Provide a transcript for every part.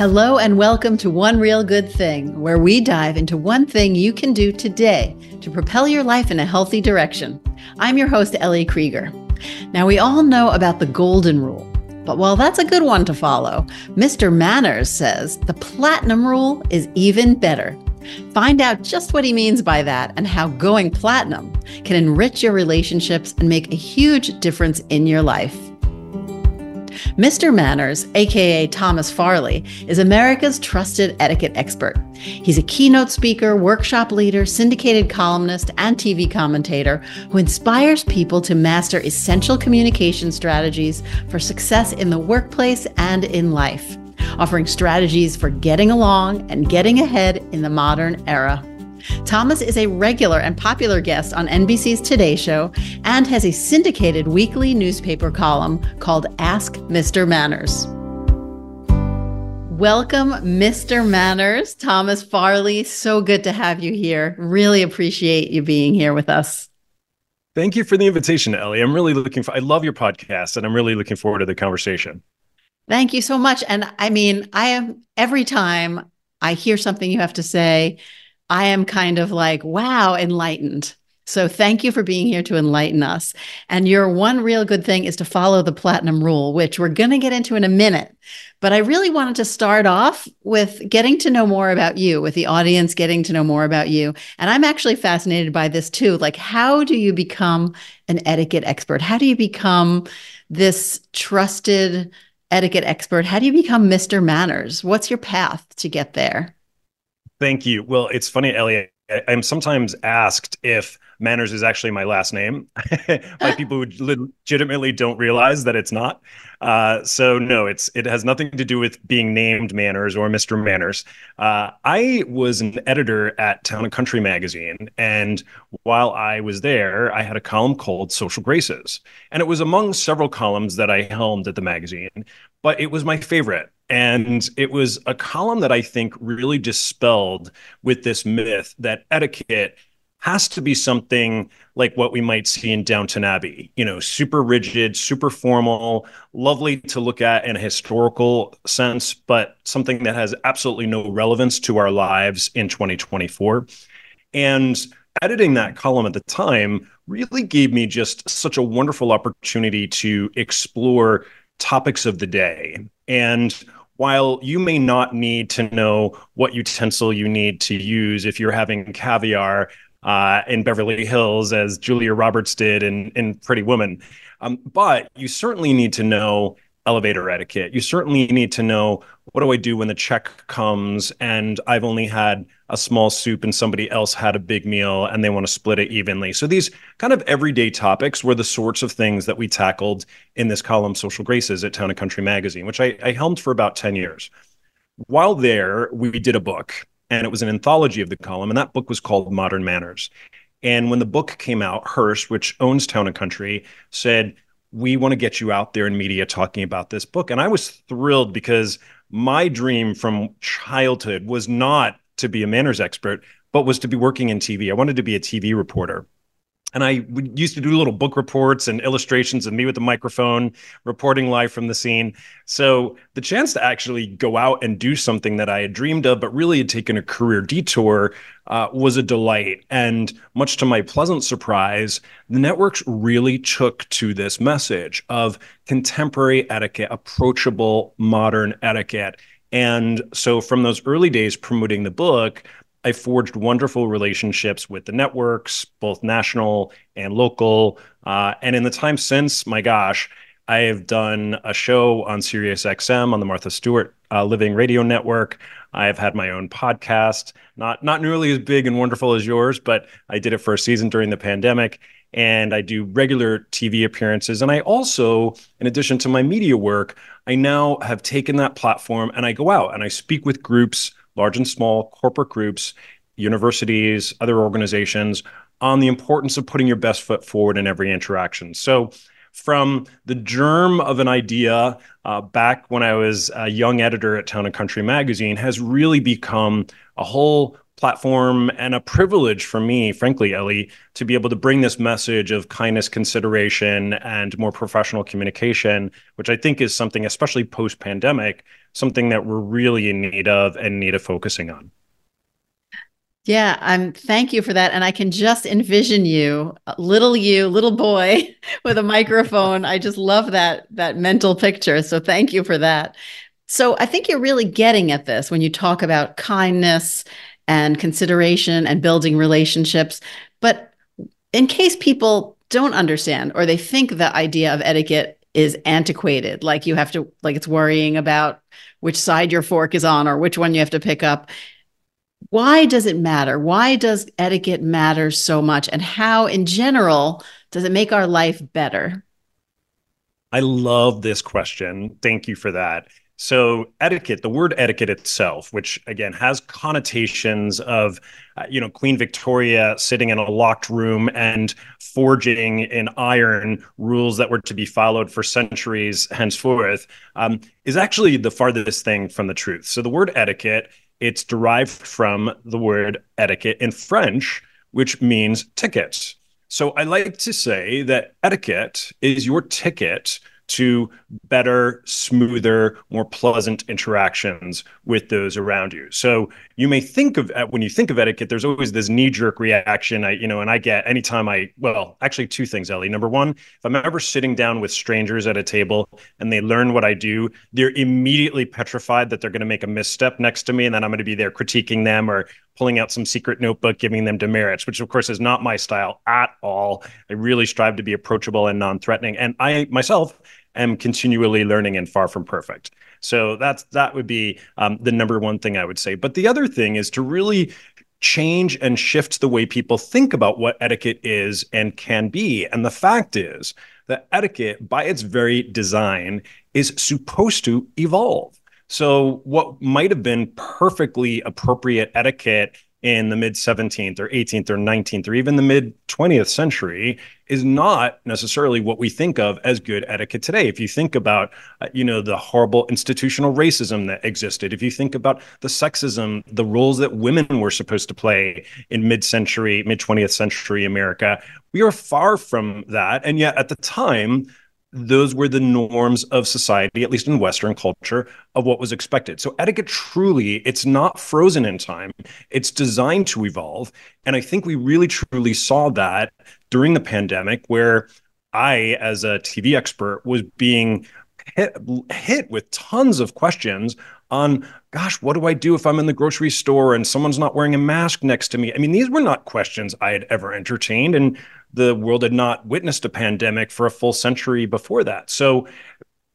Hello, and welcome to One Real Good Thing, where we dive into one thing you can do today to propel your life in a healthy direction. I'm your host, Ellie Krieger. Now, we all know about the Golden Rule, but while that's a good one to follow, Mr. Manners says the Platinum Rule is even better. Find out just what he means by that and how going platinum can enrich your relationships and make a huge difference in your life. Mr. Manners, aka Thomas Farley, is America's trusted etiquette expert. He's a keynote speaker, workshop leader, syndicated columnist, and TV commentator who inspires people to master essential communication strategies for success in the workplace and in life, offering strategies for getting along and getting ahead in the modern era. Thomas is a regular and popular guest on NBC's Today Show and has a syndicated weekly newspaper column called Ask Mr. Manners. Welcome, Mr. Manners, Thomas Farley. So good to have you here. Really appreciate you being here with us. Thank you for the invitation, Ellie. I'm really looking for I love your podcast and I'm really looking forward to the conversation. Thank you so much. And I mean, I am every time I hear something you have to say, I am kind of like, wow, enlightened. So thank you for being here to enlighten us. And your one real good thing is to follow the platinum rule, which we're going to get into in a minute. But I really wanted to start off with getting to know more about you, with the audience getting to know more about you. And I'm actually fascinated by this too. Like, how do you become an etiquette expert? How do you become this trusted etiquette expert? How do you become Mr. Manners? What's your path to get there? Thank you. Well, it's funny, Elliot. I'm sometimes asked if Manners is actually my last name by people who legitimately don't realize that it's not. Uh, so no, it's it has nothing to do with being named Manners or Mr. Manners. Uh, I was an editor at Town and Country magazine, and while I was there, I had a column called Social Graces, and it was among several columns that I helmed at the magazine. But it was my favorite and it was a column that I think really dispelled with this myth that etiquette has to be something like what we might see in Downton Abbey, you know, super rigid, super formal, lovely to look at in a historical sense, but something that has absolutely no relevance to our lives in 2024. And editing that column at the time really gave me just such a wonderful opportunity to explore topics of the day. And while you may not need to know what utensil you need to use if you're having caviar uh, in Beverly Hills, as Julia Roberts did in, in Pretty Woman, um, but you certainly need to know elevator etiquette. You certainly need to know what do I do when the check comes and I've only had a small soup and somebody else had a big meal and they want to split it evenly. So these kind of everyday topics were the sorts of things that we tackled in this column, Social Graces at Town and Country Magazine, which I, I helmed for about 10 years. While there, we did a book and it was an anthology of the column, and that book was called Modern Manners. And when the book came out, Hearst, which owns Town and Country, said, We want to get you out there in media talking about this book. And I was thrilled because my dream from childhood was not to be a manners expert, but was to be working in TV. I wanted to be a TV reporter. And I used to do little book reports and illustrations of me with the microphone, reporting live from the scene. So the chance to actually go out and do something that I had dreamed of, but really had taken a career detour, uh, was a delight. And much to my pleasant surprise, the networks really took to this message of contemporary etiquette, approachable modern etiquette. And so from those early days promoting the book, I forged wonderful relationships with the networks, both national and local. Uh, and in the time since, my gosh, I have done a show on SiriusXM on the Martha Stewart uh, Living Radio Network. I have had my own podcast, not not nearly as big and wonderful as yours, but I did it for a season during the pandemic. And I do regular TV appearances. And I also, in addition to my media work, I now have taken that platform and I go out and I speak with groups large and small, corporate groups, universities, other organizations on the importance of putting your best foot forward in every interaction. So, from the germ of an idea uh, back when I was a young editor at Town and Country magazine has really become a whole platform and a privilege for me, frankly, Ellie, to be able to bring this message of kindness, consideration, and more professional communication, which I think is something, especially post pandemic, something that we're really in need of and need of focusing on. Yeah, I'm thank you for that. And I can just envision you, little you, little boy with a microphone. I just love that that mental picture. So thank you for that. So I think you're really getting at this when you talk about kindness and consideration and building relationships. But in case people don't understand or they think the idea of etiquette is antiquated, like you have to like it's worrying about which side your fork is on or which one you have to pick up why does it matter? Why does etiquette matter so much? And how, in general, does it make our life better? I love this question. Thank you for that. So, etiquette, the word etiquette itself, which again has connotations of, uh, you know, Queen Victoria sitting in a locked room and forging in iron rules that were to be followed for centuries henceforth, um, is actually the farthest thing from the truth. So, the word etiquette it's derived from the word etiquette in French, which means tickets. So I like to say that etiquette is your ticket to better, smoother, more pleasant interactions with those around you. So you may think of uh, when you think of etiquette, there's always this knee-jerk reaction. I, you know, and I get anytime I, well, actually two things, Ellie. Number one, if I'm ever sitting down with strangers at a table and they learn what I do, they're immediately petrified that they're going to make a misstep next to me, and then I'm going to be there critiquing them or pulling out some secret notebook, giving them demerits, which of course is not my style at all. I really strive to be approachable and non-threatening, and I myself am continually learning and far from perfect. So that's that would be um, the number one thing I would say. But the other thing is to really change and shift the way people think about what etiquette is and can be. And the fact is that etiquette, by its very design, is supposed to evolve. So, what might have been perfectly appropriate etiquette in the mid 17th or 18th or 19th or even the mid 20th century is not necessarily what we think of as good etiquette today. If you think about uh, you know the horrible institutional racism that existed if you think about the sexism the roles that women were supposed to play in mid-century mid 20th century america we are far from that. And yet at the time those were the norms of society at least in western culture of what was expected. So etiquette truly it's not frozen in time. It's designed to evolve. And i think we really truly saw that during the pandemic where i as a tv expert was being hit, hit with tons of questions on gosh what do i do if i'm in the grocery store and someone's not wearing a mask next to me i mean these were not questions i had ever entertained and the world had not witnessed a pandemic for a full century before that. So,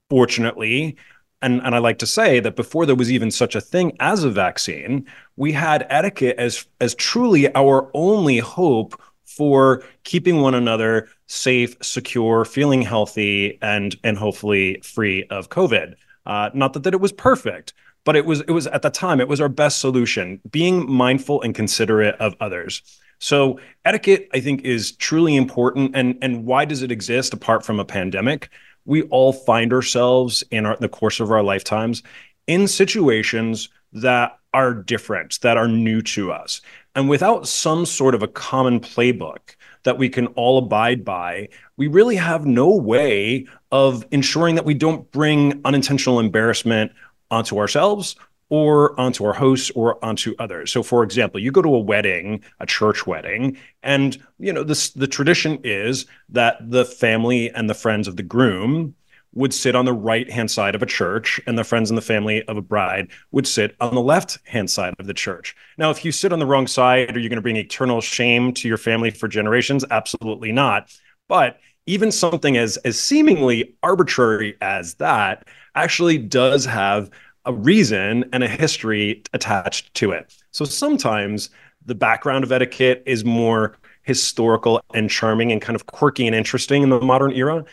fortunately, and, and I like to say that before there was even such a thing as a vaccine, we had etiquette as as truly our only hope for keeping one another safe, secure, feeling healthy, and and hopefully free of COVID. Uh, not that, that it was perfect, but it was it was at the time it was our best solution. Being mindful and considerate of others. So etiquette, I think, is truly important. And and why does it exist apart from a pandemic? We all find ourselves in, our, in the course of our lifetimes in situations that are different, that are new to us. And without some sort of a common playbook that we can all abide by, we really have no way of ensuring that we don't bring unintentional embarrassment onto ourselves or onto our hosts or onto others. So for example, you go to a wedding, a church wedding, and you know this the tradition is that the family and the friends of the groom would sit on the right hand side of a church and the friends and the family of a bride would sit on the left hand side of the church. Now if you sit on the wrong side are you going to bring eternal shame to your family for generations? Absolutely not. But even something as as seemingly arbitrary as that actually does have a reason and a history attached to it. So sometimes the background of etiquette is more historical and charming and kind of quirky and interesting in the modern era.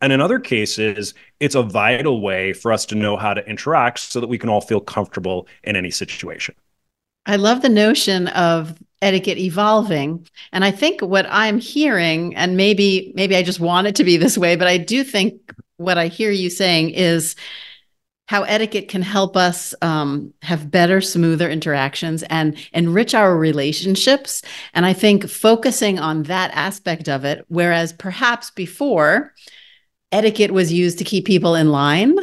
And in other cases, it's a vital way for us to know how to interact so that we can all feel comfortable in any situation. I love the notion of etiquette evolving. And I think what I'm hearing, and maybe maybe I just want it to be this way, but I do think what I hear you saying is how etiquette can help us um, have better, smoother interactions and enrich our relationships. And I think focusing on that aspect of it, whereas perhaps before, etiquette was used to keep people in line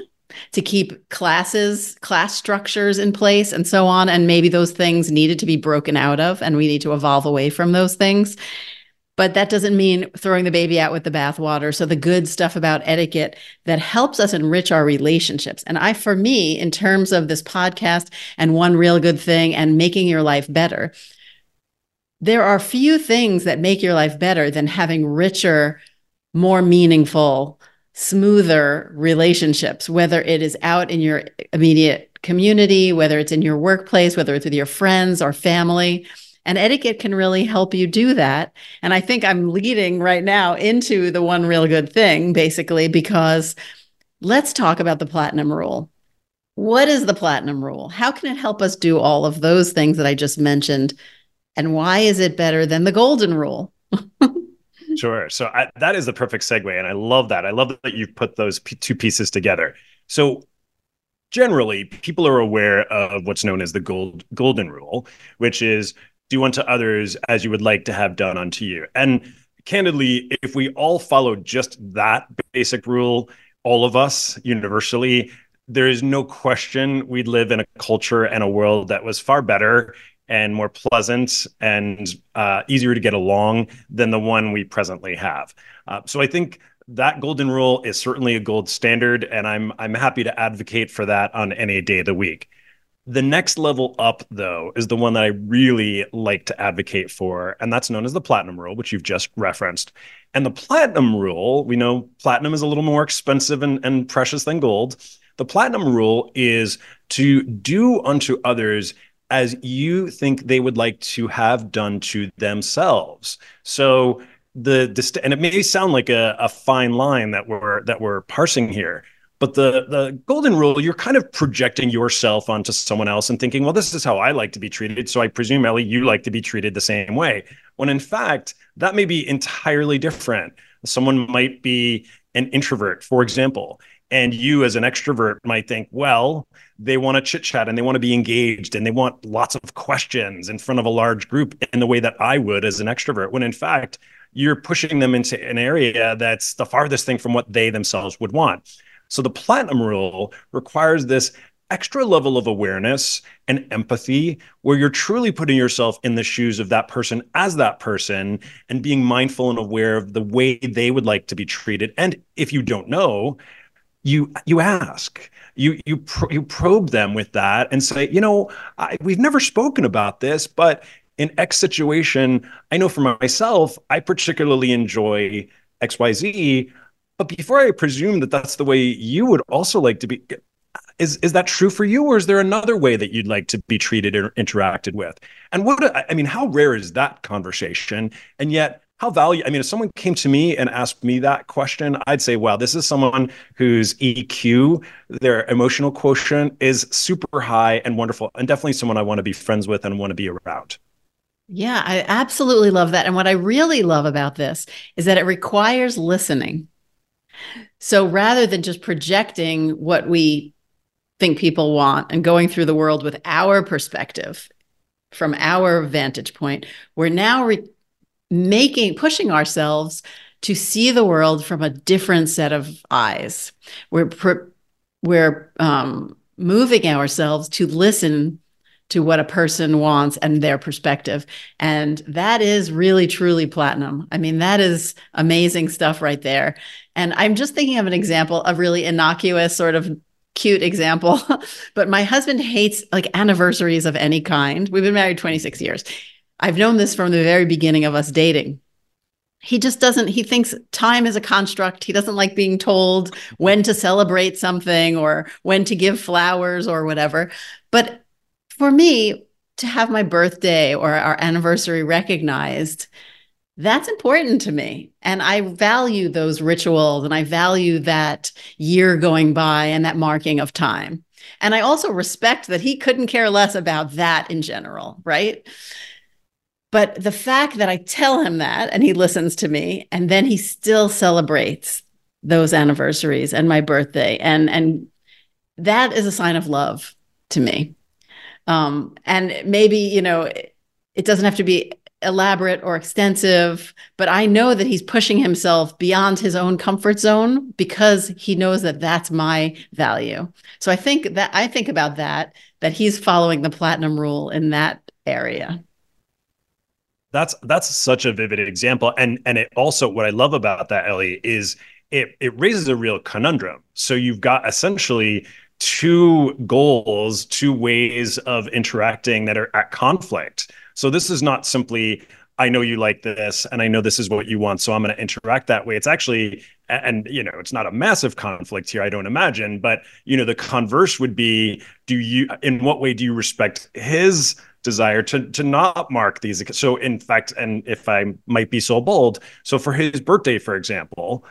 to keep classes, class structures in place, and so on. And maybe those things needed to be broken out of, and we need to evolve away from those things. But that doesn't mean throwing the baby out with the bathwater. So, the good stuff about etiquette that helps us enrich our relationships. And I, for me, in terms of this podcast and one real good thing and making your life better, there are few things that make your life better than having richer, more meaningful, smoother relationships, whether it is out in your immediate community, whether it's in your workplace, whether it's with your friends or family. And etiquette can really help you do that. And I think I'm leading right now into the one real good thing, basically, because let's talk about the platinum rule. What is the platinum rule? How can it help us do all of those things that I just mentioned? And why is it better than the golden rule? Sure. So I, that is the perfect segue. And I love that. I love that you put those p- two pieces together. So generally, people are aware of what's known as the gold, golden rule, which is do unto others as you would like to have done unto you. And candidly, if we all followed just that basic rule, all of us universally, there is no question we'd live in a culture and a world that was far better and more pleasant and uh, easier to get along than the one we presently have. Uh, so I think that golden rule is certainly a gold standard, and I'm I'm happy to advocate for that on any day of the week. The next level up, though, is the one that I really like to advocate for, and that's known as the platinum rule, which you've just referenced. And the platinum rule, we know platinum is a little more expensive and, and precious than gold. The platinum rule is to do unto others as you think they would like to have done to themselves. So the and it may sound like a, a fine line that we're that we're parsing here, but the the golden rule you're kind of projecting yourself onto someone else and thinking, well, this is how I like to be treated, so I presume Ellie, you like to be treated the same way. When in fact that may be entirely different. Someone might be an introvert, for example, and you as an extrovert might think, well, they want to chit chat and they want to be engaged and they want lots of questions in front of a large group in the way that I would as an extrovert, when in fact, you're pushing them into an area that's the farthest thing from what they themselves would want. So the platinum rule requires this extra level of awareness and empathy where you're truly putting yourself in the shoes of that person as that person and being mindful and aware of the way they would like to be treated. And if you don't know, you you ask you you you probe them with that and say you know I, we've never spoken about this but in x situation i know for myself i particularly enjoy xyz but before i presume that that's the way you would also like to be is is that true for you or is there another way that you'd like to be treated or interacted with? And what i mean how rare is that conversation? And yet how value i mean if someone came to me and asked me that question i'd say wow this is someone whose eq their emotional quotient is super high and wonderful and definitely someone i want to be friends with and want to be around. Yeah i absolutely love that. And what i really love about this is that it requires listening so rather than just projecting what we think people want and going through the world with our perspective from our vantage point we're now re- making pushing ourselves to see the world from a different set of eyes. We're we're um, moving ourselves to listen to what a person wants and their perspective. And that is really, truly platinum. I mean, that is amazing stuff right there. And I'm just thinking of an example, a really innocuous, sort of cute example. but my husband hates like anniversaries of any kind. We've been married 26 years. I've known this from the very beginning of us dating. He just doesn't, he thinks time is a construct. He doesn't like being told when to celebrate something or when to give flowers or whatever. But for me, to have my birthday or our anniversary recognized, that's important to me. And I value those rituals and I value that year going by and that marking of time. And I also respect that he couldn't care less about that in general, right? But the fact that I tell him that and he listens to me and then he still celebrates those anniversaries and my birthday and and that is a sign of love to me. Um, and maybe, you know, it doesn't have to be elaborate or extensive, but I know that he's pushing himself beyond his own comfort zone because he knows that that's my value. So I think that I think about that, that he's following the platinum rule in that area. That's that's such a vivid example. And and it also what I love about that, Ellie, is it it raises a real conundrum. So you've got essentially two goals, two ways of interacting that are at conflict. So this is not simply I know you like this and I know this is what you want so I'm going to interact that way. It's actually and you know, it's not a massive conflict here I don't imagine, but you know, the converse would be do you in what way do you respect his desire to to not mark these so in fact and if I might be so bold, so for his birthday for example,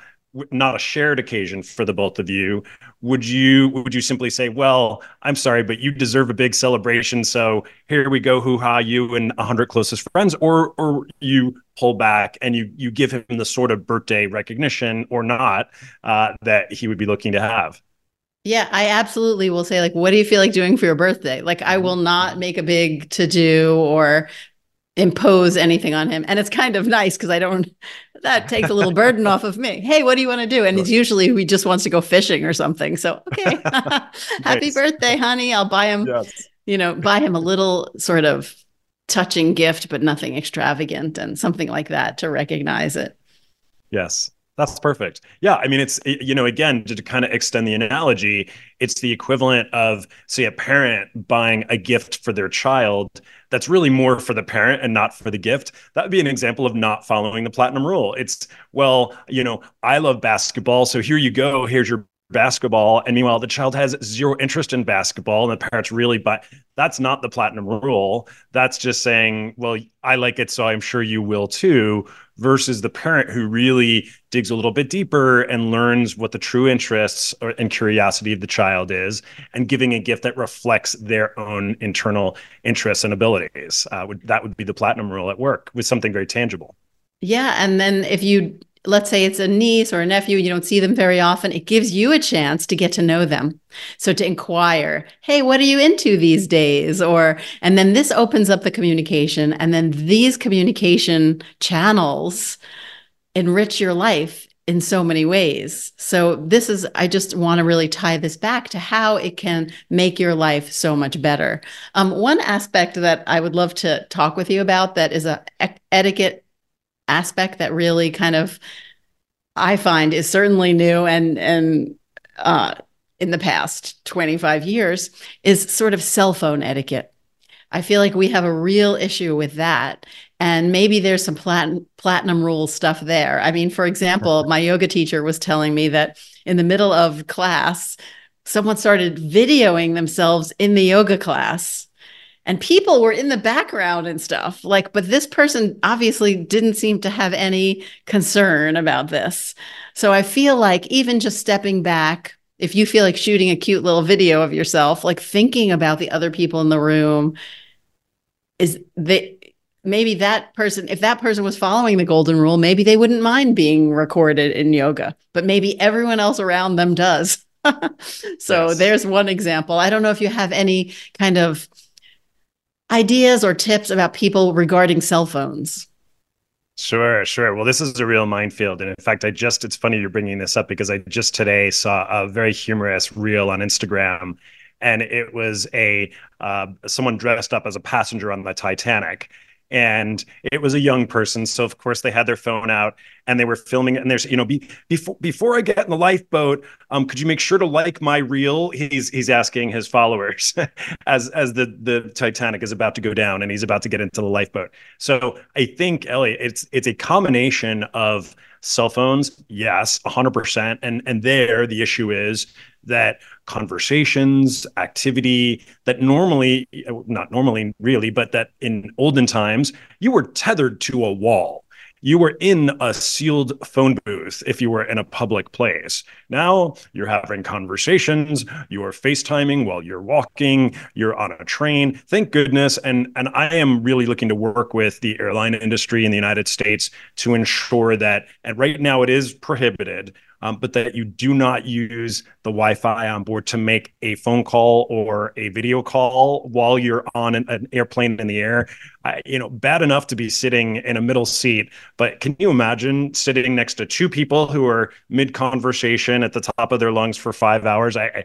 not a shared occasion for the both of you would you would you simply say well i'm sorry but you deserve a big celebration so here we go hoo ha you and 100 closest friends or or you pull back and you you give him the sort of birthday recognition or not uh, that he would be looking to have yeah, I absolutely will say, like, what do you feel like doing for your birthday? Like, I will not make a big to do or impose anything on him. And it's kind of nice because I don't, that takes a little burden off of me. Hey, what do you want to do? And it's usually he just wants to go fishing or something. So, okay, happy birthday, honey. I'll buy him, yes. you know, buy him a little sort of touching gift, but nothing extravagant and something like that to recognize it. Yes. That's perfect. Yeah, I mean, it's you know, again, to kind of extend the analogy, it's the equivalent of say a parent buying a gift for their child that's really more for the parent and not for the gift. That would be an example of not following the platinum rule. It's well, you know, I love basketball, so here you go. Here's your basketball. And meanwhile the child has zero interest in basketball and the parents really but that's not the platinum rule. That's just saying well i like it so i'm sure you will too versus the parent who really digs a little bit deeper and learns what the true interests or, and curiosity of the child is and giving a gift that reflects their own internal interests and abilities. Uh, would, that would be the platinum rule at work with something very tangible. Yeah and then if you let's say it's a niece or a nephew, you don't see them very often, it gives you a chance to get to know them. So to inquire, hey, what are you into these days? Or, and then this opens up the communication. And then these communication channels enrich your life in so many ways. So this is, I just want to really tie this back to how it can make your life so much better. Um, one aspect that I would love to talk with you about that is a etiquette aspect that really kind of I find is certainly new and and uh, in the past 25 years is sort of cell phone etiquette. I feel like we have a real issue with that. And maybe there's some plat- platinum rule stuff there. I mean, for example, my yoga teacher was telling me that in the middle of class, someone started videoing themselves in the yoga class and people were in the background and stuff like but this person obviously didn't seem to have any concern about this. So i feel like even just stepping back if you feel like shooting a cute little video of yourself like thinking about the other people in the room is that maybe that person if that person was following the golden rule maybe they wouldn't mind being recorded in yoga but maybe everyone else around them does. So yes. there's one example. I don't know if you have any kind of ideas or tips about people regarding cell phones? Sure, sure. Well, this is a real minefield. And in fact, I just, it's funny you're bringing this up because I just today saw a very humorous reel on Instagram. And it was a uh, someone dressed up as a passenger on the Titanic and it was a young person so of course they had their phone out and they were filming it and there's you know be, before before i get in the lifeboat um could you make sure to like my reel? He's he's asking his followers as as the the titanic is about to go down and he's about to get into the lifeboat. So i think ellie it's it's a combination of cell phones yes 100% and and there the issue is that conversations, activity that normally, not normally really, but that in olden times, you were tethered to a wall. You were in a sealed phone booth if you were in a public place. Now you're having conversations, you are FaceTiming while you're walking, you're on a train. Thank goodness. And, and I am really looking to work with the airline industry in the United States to ensure that, and right now it is prohibited, um, but that you do not use the Wi-Fi on board to make a phone call or a video call while you're on an, an airplane in the air. I, you know, bad enough to be sitting in a middle seat, but can you imagine sitting next to two people who are mid conversation at the top of their lungs for five hours? I, I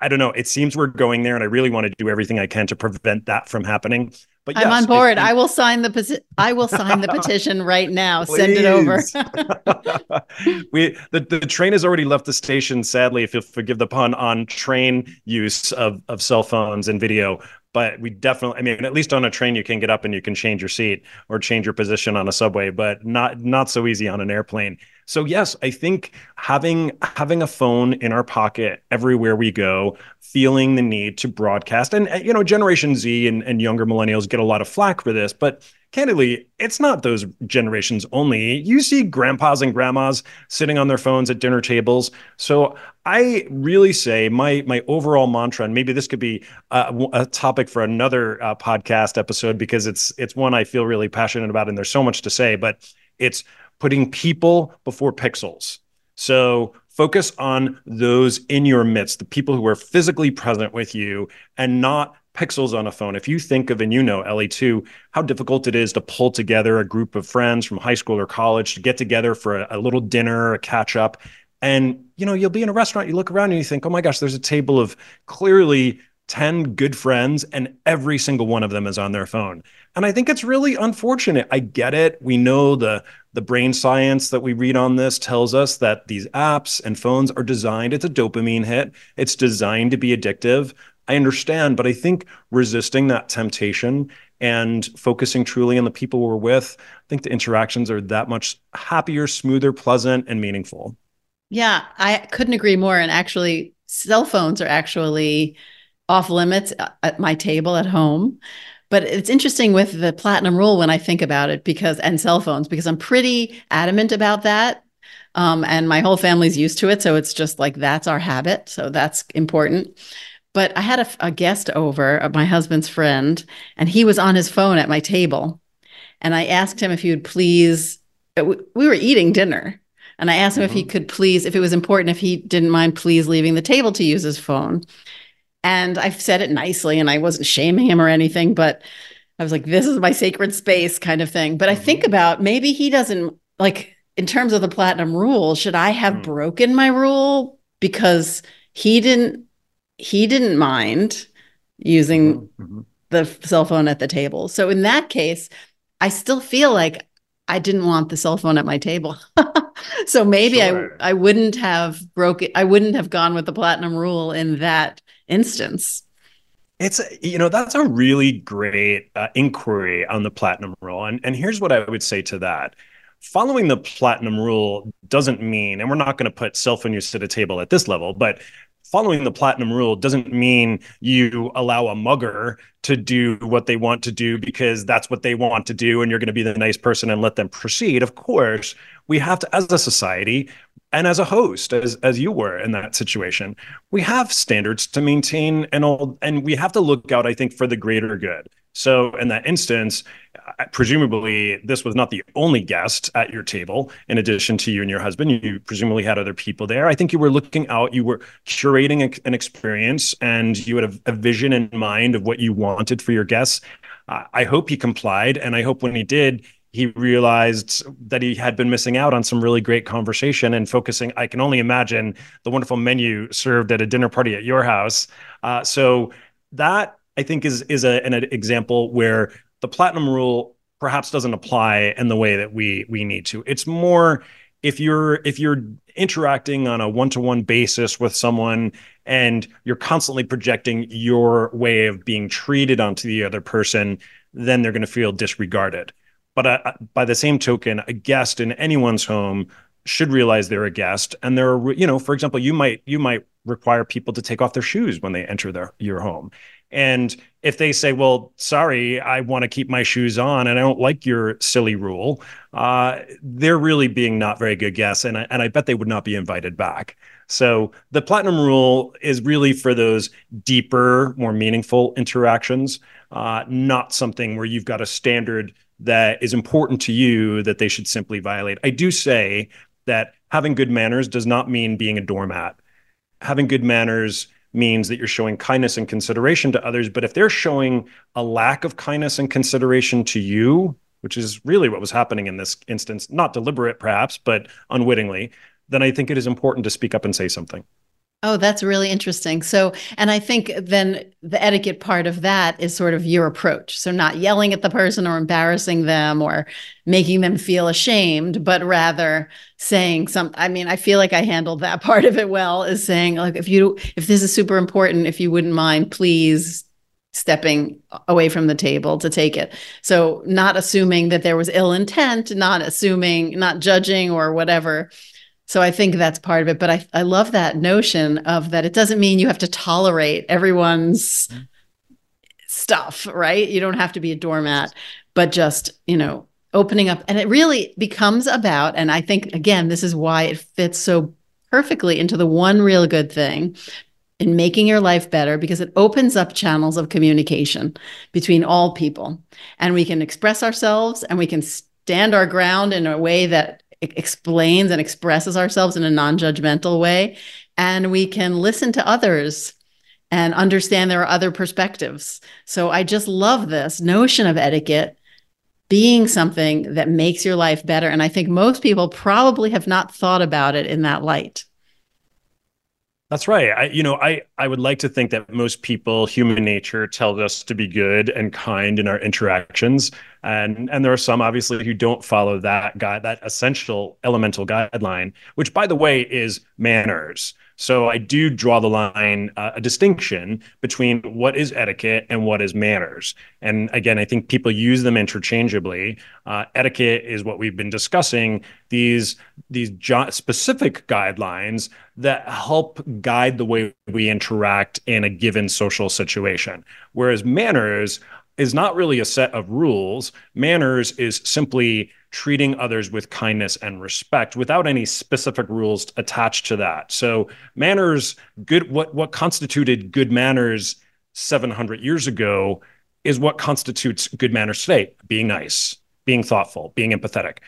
I don't know. It seems we're going there, and I really want to do everything I can to prevent that from happening. But I'm on board. I, I, will sign the peti- I will sign the petition right now. Send it over. we the, the train has already left the station. Sadly, if you'll forgive the pun, on train use of of cell phones and video. But we definitely, I mean, at least on a train, you can get up and you can change your seat or change your position on a subway, but not not so easy on an airplane. So yes, I think having having a phone in our pocket everywhere we go, feeling the need to broadcast, and you know, Generation Z and, and younger millennials get a lot of flack for this, but candidly, it's not those generations only. You see grandpas and grandmas sitting on their phones at dinner tables. So I really say my my overall mantra, and maybe this could be a, a topic for another uh, podcast episode because it's it's one I feel really passionate about, and there's so much to say. But it's putting people before pixels. So focus on those in your midst, the people who are physically present with you and not pixels on a phone. If you think of, and you know, Ellie too, how difficult it is to pull together a group of friends from high school or college to get together for a, a little dinner, a catch up. And, you know, you'll be in a restaurant, you look around and you think, oh my gosh, there's a table of clearly 10 good friends and every single one of them is on their phone. And I think it's really unfortunate. I get it. We know the the brain science that we read on this tells us that these apps and phones are designed it's a dopamine hit. It's designed to be addictive. I understand, but I think resisting that temptation and focusing truly on the people we're with, I think the interactions are that much happier, smoother, pleasant, and meaningful. Yeah, I couldn't agree more. And actually, cell phones are actually off limits at my table at home. But it's interesting with the platinum rule when I think about it because, and cell phones, because I'm pretty adamant about that. Um, and my whole family's used to it. So it's just like that's our habit. So that's important. But I had a, a guest over, uh, my husband's friend, and he was on his phone at my table. And I asked him if he would please, uh, we were eating dinner. And I asked him mm-hmm. if he mm-hmm. could please, if it was important, if he didn't mind please leaving the table to use his phone. And I've said it nicely and I wasn't shaming him or anything, but I was like, this is my sacred space kind of thing. But mm-hmm. I think mm-hmm. about maybe he doesn't like, in terms of the platinum rule, should I have mm. broken my rule because he didn't he didn't mind using mm-hmm. mm-hmm. the cell phone at the table. So in that case, I still feel like I didn't want the cell phone at my table. so maybe sure. I I wouldn't have broken I wouldn't have gone with the platinum rule in that instance. It's you know that's a really great uh, inquiry on the platinum rule, and and here's what I would say to that. Following the platinum rule doesn't mean, and we're not going to put cell phone use at a table at this level, but following the platinum rule doesn't mean you allow a mugger to do what they want to do because that's what they want to do and you're going to be the nice person and let them proceed. Of course we have to as a society and as a host as as you were in that situation we have standards to maintain and all and we have to look out i think for the greater good so in that instance presumably this was not the only guest at your table in addition to you and your husband you presumably had other people there i think you were looking out you were curating an experience and you had a, vision in mind of what you wanted for your guests i hope he complied and i hope when he did he realized that he had been missing out on some really great conversation and focusing. I can only imagine the wonderful menu served at a dinner party at your house. Uh, so that I think is is a, an example where the platinum rule perhaps doesn't apply in the way that we we need to. It's more if you're if you're interacting on a one-to-one basis with someone and you're constantly projecting your way of being treated onto the other person, then they're going to feel disregarded. But uh, by the same token, a guest in anyone's home should realize they're a guest, and there are, you know, for example, you might you might require people to take off their shoes when they enter their your home. And if they say, "Well, sorry, I want to keep my shoes on, and I don't like your silly rule," uh, they're really being not very good guests, and I, and I bet they would not be invited back. So the platinum rule is really for those deeper, more meaningful interactions, uh, not something where you've got a standard that is important to you that they should simply violate. I do say that having good manners does not mean being a doormat. Having good manners means that you're showing kindness and consideration to others. But if they're showing a lack of kindness and consideration to you, which is really what was happening in this instance, not deliberate perhaps, but unwittingly, then I think it is important to speak up and say something. Oh, that's really interesting. So, and I think then the etiquette part of that is sort of your approach. So, not yelling at the person or embarrassing them or making them feel ashamed, but rather saying some. I mean, I feel like I handled that part of it well, is saying, like, if you, if this is super important, if you wouldn't mind, please stepping away from the table to take it. So, not assuming that there was ill intent, not assuming, not judging or whatever so I think that's part of it. But I, I love that notion of that it doesn't mean you have to tolerate everyone's stuff, right? You don't have to be a doormat, but just, you know, opening up. And it really becomes about, and I think, again, this is why it fits so perfectly into the one real good thing in making your life better because it opens up channels of communication between all people. And we can express ourselves and we can stand our ground in a way that explains and expresses ourselves in a non-judgmental way and we can listen to others and understand there are other perspectives. So i just love this notion of etiquette being something that makes your life better and i think most people probably have not thought about it in that light that's right. I, you know, I, I would like to think that most people, human nature tells us to be good and kind in our interactions. And, and there are some obviously who don't follow that guide, that essential elemental guideline, which by the way is manners. So I do draw the line, uh, a distinction between what is etiquette and what is manners. And again, I think people use them interchangeably. Uh, etiquette is what we've been discussing. These these jo- specific guidelines that help guide the way we interact in a given social situation, whereas manners is not really a set of rules. Manners is simply treating others with kindness and respect without any specific rules attached to that. So manners, good what what constituted good manners 700 years ago is what constitutes good manners today, being nice, being thoughtful, being empathetic.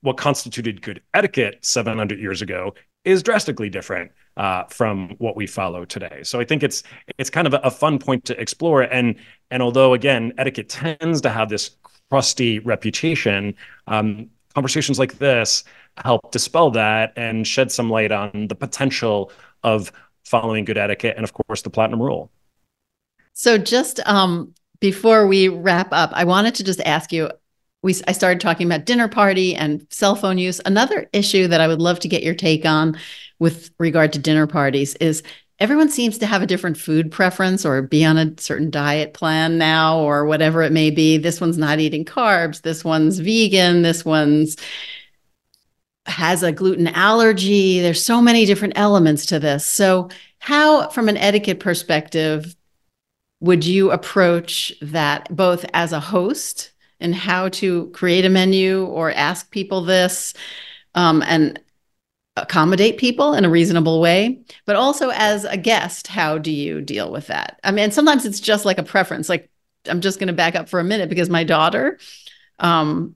What constituted good etiquette 700 years ago is drastically different uh, from what we follow today. So I think it's it's kind of a, a fun point to explore. And and although again etiquette tends to have this crusty reputation, um, conversations like this help dispel that and shed some light on the potential of following good etiquette and of course the platinum rule. So just um, before we wrap up, I wanted to just ask you we I started talking about dinner party and cell phone use. Another issue that I would love to get your take on with regard to dinner parties is everyone seems to have a different food preference or be on a certain diet plan now or whatever it may be. This one's not eating carbs, this one's vegan, this one's has a gluten allergy. There's so many different elements to this. So, how from an etiquette perspective would you approach that both as a host and how to create a menu or ask people this um, and accommodate people in a reasonable way but also as a guest how do you deal with that i mean sometimes it's just like a preference like i'm just going to back up for a minute because my daughter um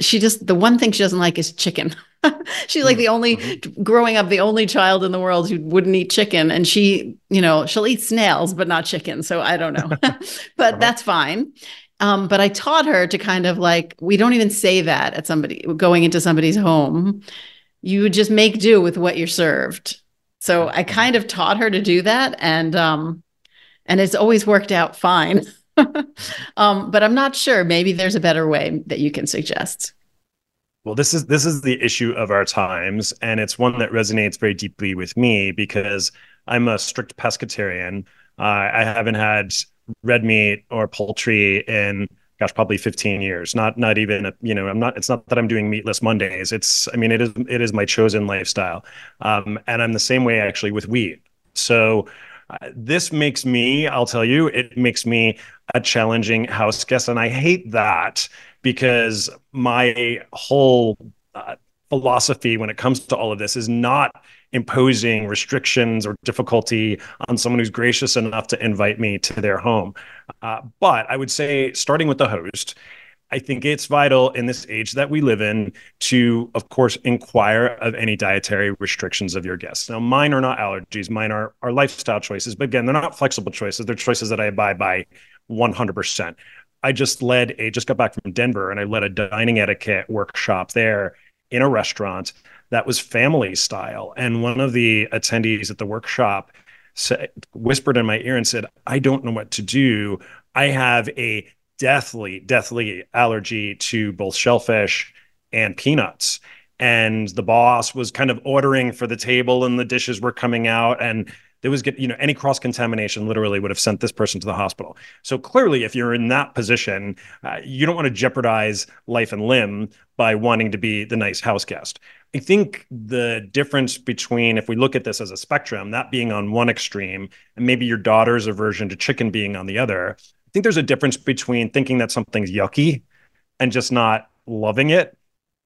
she just the one thing she doesn't like is chicken she's like the only mm-hmm. growing up the only child in the world who wouldn't eat chicken and she you know she'll eat snails but not chicken so i don't know but uh-huh. that's fine um, but I taught her to kind of like, we don't even say that at somebody going into somebody's home. You just make do with what you're served. So I kind of taught her to do that. And, um, and it's always worked out fine. um, but I'm not sure. Maybe there's a better way that you can suggest. Well, this is this is the issue of our times, and it's one that resonates very deeply with me because I'm a strict pescatarian. Uh, I haven't had red meat or poultry in gosh probably 15 years. Not not even a, you know i'm not it's not that i'm doing meatless mondays. It's i mean it is it is my chosen lifestyle. Um, and i'm the same way actually with wheat. So uh, this makes me i'll tell you it makes me a challenging house guest and i hate that because my whole uh, philosophy when it comes to all of this is not imposing restrictions or difficulty on someone who's gracious enough to invite me to their home. Uh, but I would say, starting with the host, I think it's vital in this age that we live in to, of course, inquire of any dietary restrictions of your guests. Now, mine are not allergies, mine are, are lifestyle choices, but again, they're not flexible choices. They're choices that I abide by 100%. I just led a, just got back from Denver and I led a dining etiquette workshop there in a restaurant that was family style. And one of the attendees at the workshop said, whispered in my ear and said, I don't know what to do. I have a deathly, deathly allergy to both shellfish and peanuts. And the boss was kind of ordering for the table and the dishes were coming out. And there was you know any cross contamination literally would have sent this person to the hospital. So clearly if you're in that position uh, you don't want to jeopardize life and limb by wanting to be the nice house guest. I think the difference between if we look at this as a spectrum that being on one extreme and maybe your daughter's aversion to chicken being on the other i think there's a difference between thinking that something's yucky and just not loving it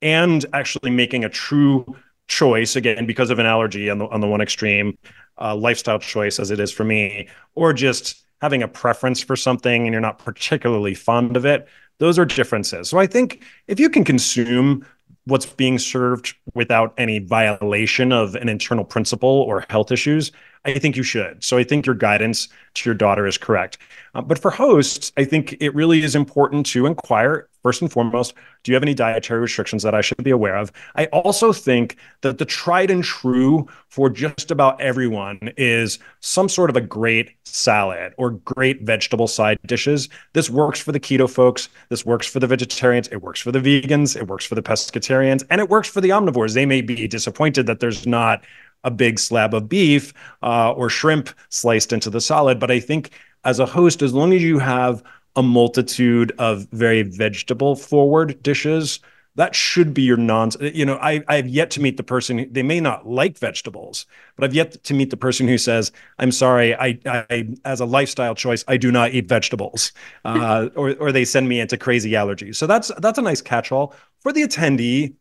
and actually making a true choice again because of an allergy on the on the one extreme uh, lifestyle choice as it is for me, or just having a preference for something and you're not particularly fond of it, those are differences. So I think if you can consume what's being served without any violation of an internal principle or health issues, I think you should. So I think your guidance to your daughter is correct. Uh, but for hosts, I think it really is important to inquire first and foremost, do you have any dietary restrictions that I should be aware of? I also think that the tried and true for just about everyone is some sort of a great salad or great vegetable side dishes. This works for the keto folks. This works for the vegetarians. It works for the vegans. It works for the pescatarians. And it works for the omnivores. They may be disappointed that there's not a big slab of beef uh, or shrimp sliced into the salad. But I think as a host, as long as you have a multitude of very vegetable forward dishes, that should be your non you know I, i've yet to meet the person they may not like vegetables but i've yet to meet the person who says i'm sorry i, I as a lifestyle choice i do not eat vegetables uh, or, or they send me into crazy allergies. So that's that's a nice catch-all. For the attendee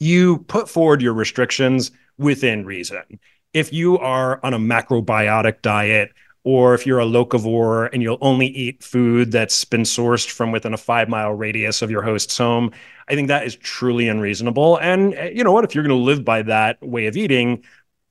you put forward your restrictions within reason. If you are on a macrobiotic diet, or if you're a locavore and you'll only eat food that's been sourced from within a five mile radius of your host's home, I think that is truly unreasonable. And eh, you know what? If you're going to live by that way of eating,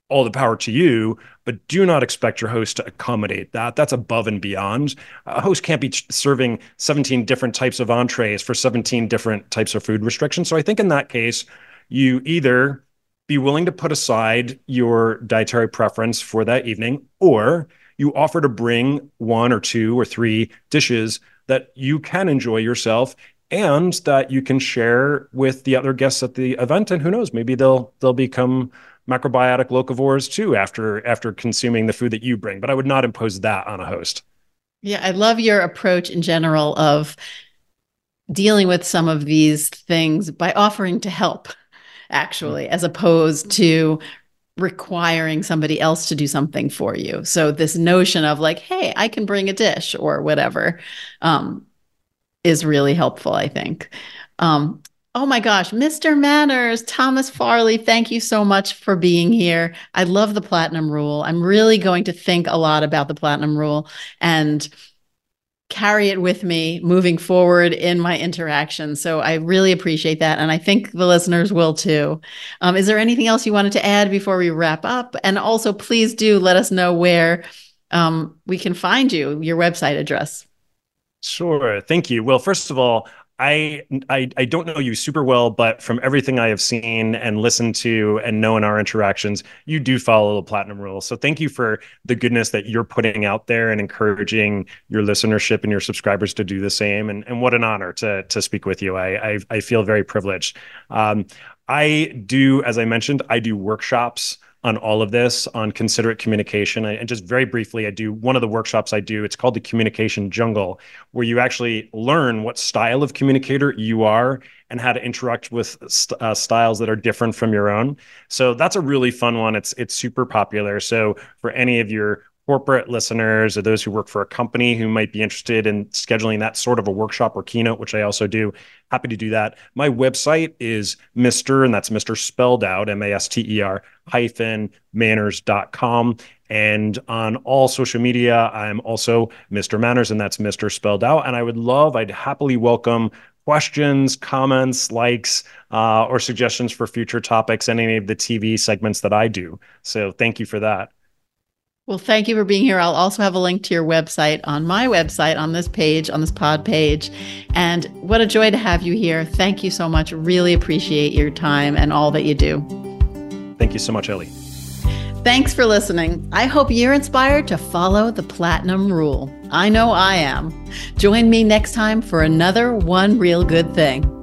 all the power to you, but do not expect your host to accommodate that. That's above and beyond. A host can't be serving 17 different types of entrees for 17 different types of food restrictions. So I think in that case, you either be willing to put aside your dietary preference for that evening, or you offer to bring one or two or three dishes that you can enjoy yourself and that you can share with the other guests at the event and who knows maybe they'll they'll become macrobiotic locavores too after after consuming the food that you bring. But i would not impose that on a host. Yeah i love your approach in general of dealing with some of these things by offering to help actually, as opposed to requiring somebody else to do something for you. So this notion of like, hey, I can bring a dish or whatever um, is really helpful, I think. Um, oh my gosh, Mr. Manners, Thomas Farley, thank you so much for being here. I love the platinum rule. I'm really going to think a lot about the platinum rule and carry it with me moving forward in my interaction. So I really appreciate that. And I think the listeners will too. Um, is there anything else you wanted to add before we wrap up? And also, please do let us know where um, we can find you, your website address. Sure. Thank you. Well, first of all, I, I I don't know you super well, but from everything I have seen and listened to and know in our interactions, you do follow the platinum rule. So thank you for the goodness that you're putting out there and encouraging your listenership and your subscribers to do the same. And and what an honor to to speak with you. I I, I feel very privileged. Um, I do, as I mentioned, I do workshops on all of this on considerate communication. And just very briefly, I do one of the workshops I do. It's called the Communication Jungle, where you actually learn what style of communicator you are and how to interact with st- uh, styles that are different from your own. So that's a really fun one. It's it's super popular. So for any of your corporate listeners or those who work for a company who might be interested in scheduling that sort of a workshop or keynote, which I also do, happy to do that. My website is Mr. and that's Mr. spelled out, M A S T E R hyphen manners.com. And on all social media, I'm also Mr. Manners, and that's Mr. spelled out. And I would love, I'd happily welcome questions, comments, likes, uh, or suggestions for future topics and any of the TV segments that I do. So thank you for that. Well, thank you for being here. I'll also have a link to your website on my website on this page, on this pod page. And what a joy to have you here. Thank you so much. Really appreciate your time and all that you do. Thank you so much, Ellie. Thanks for listening. I hope you're inspired to follow the platinum rule. I know I am. Join me next time for another One Real Good Thing.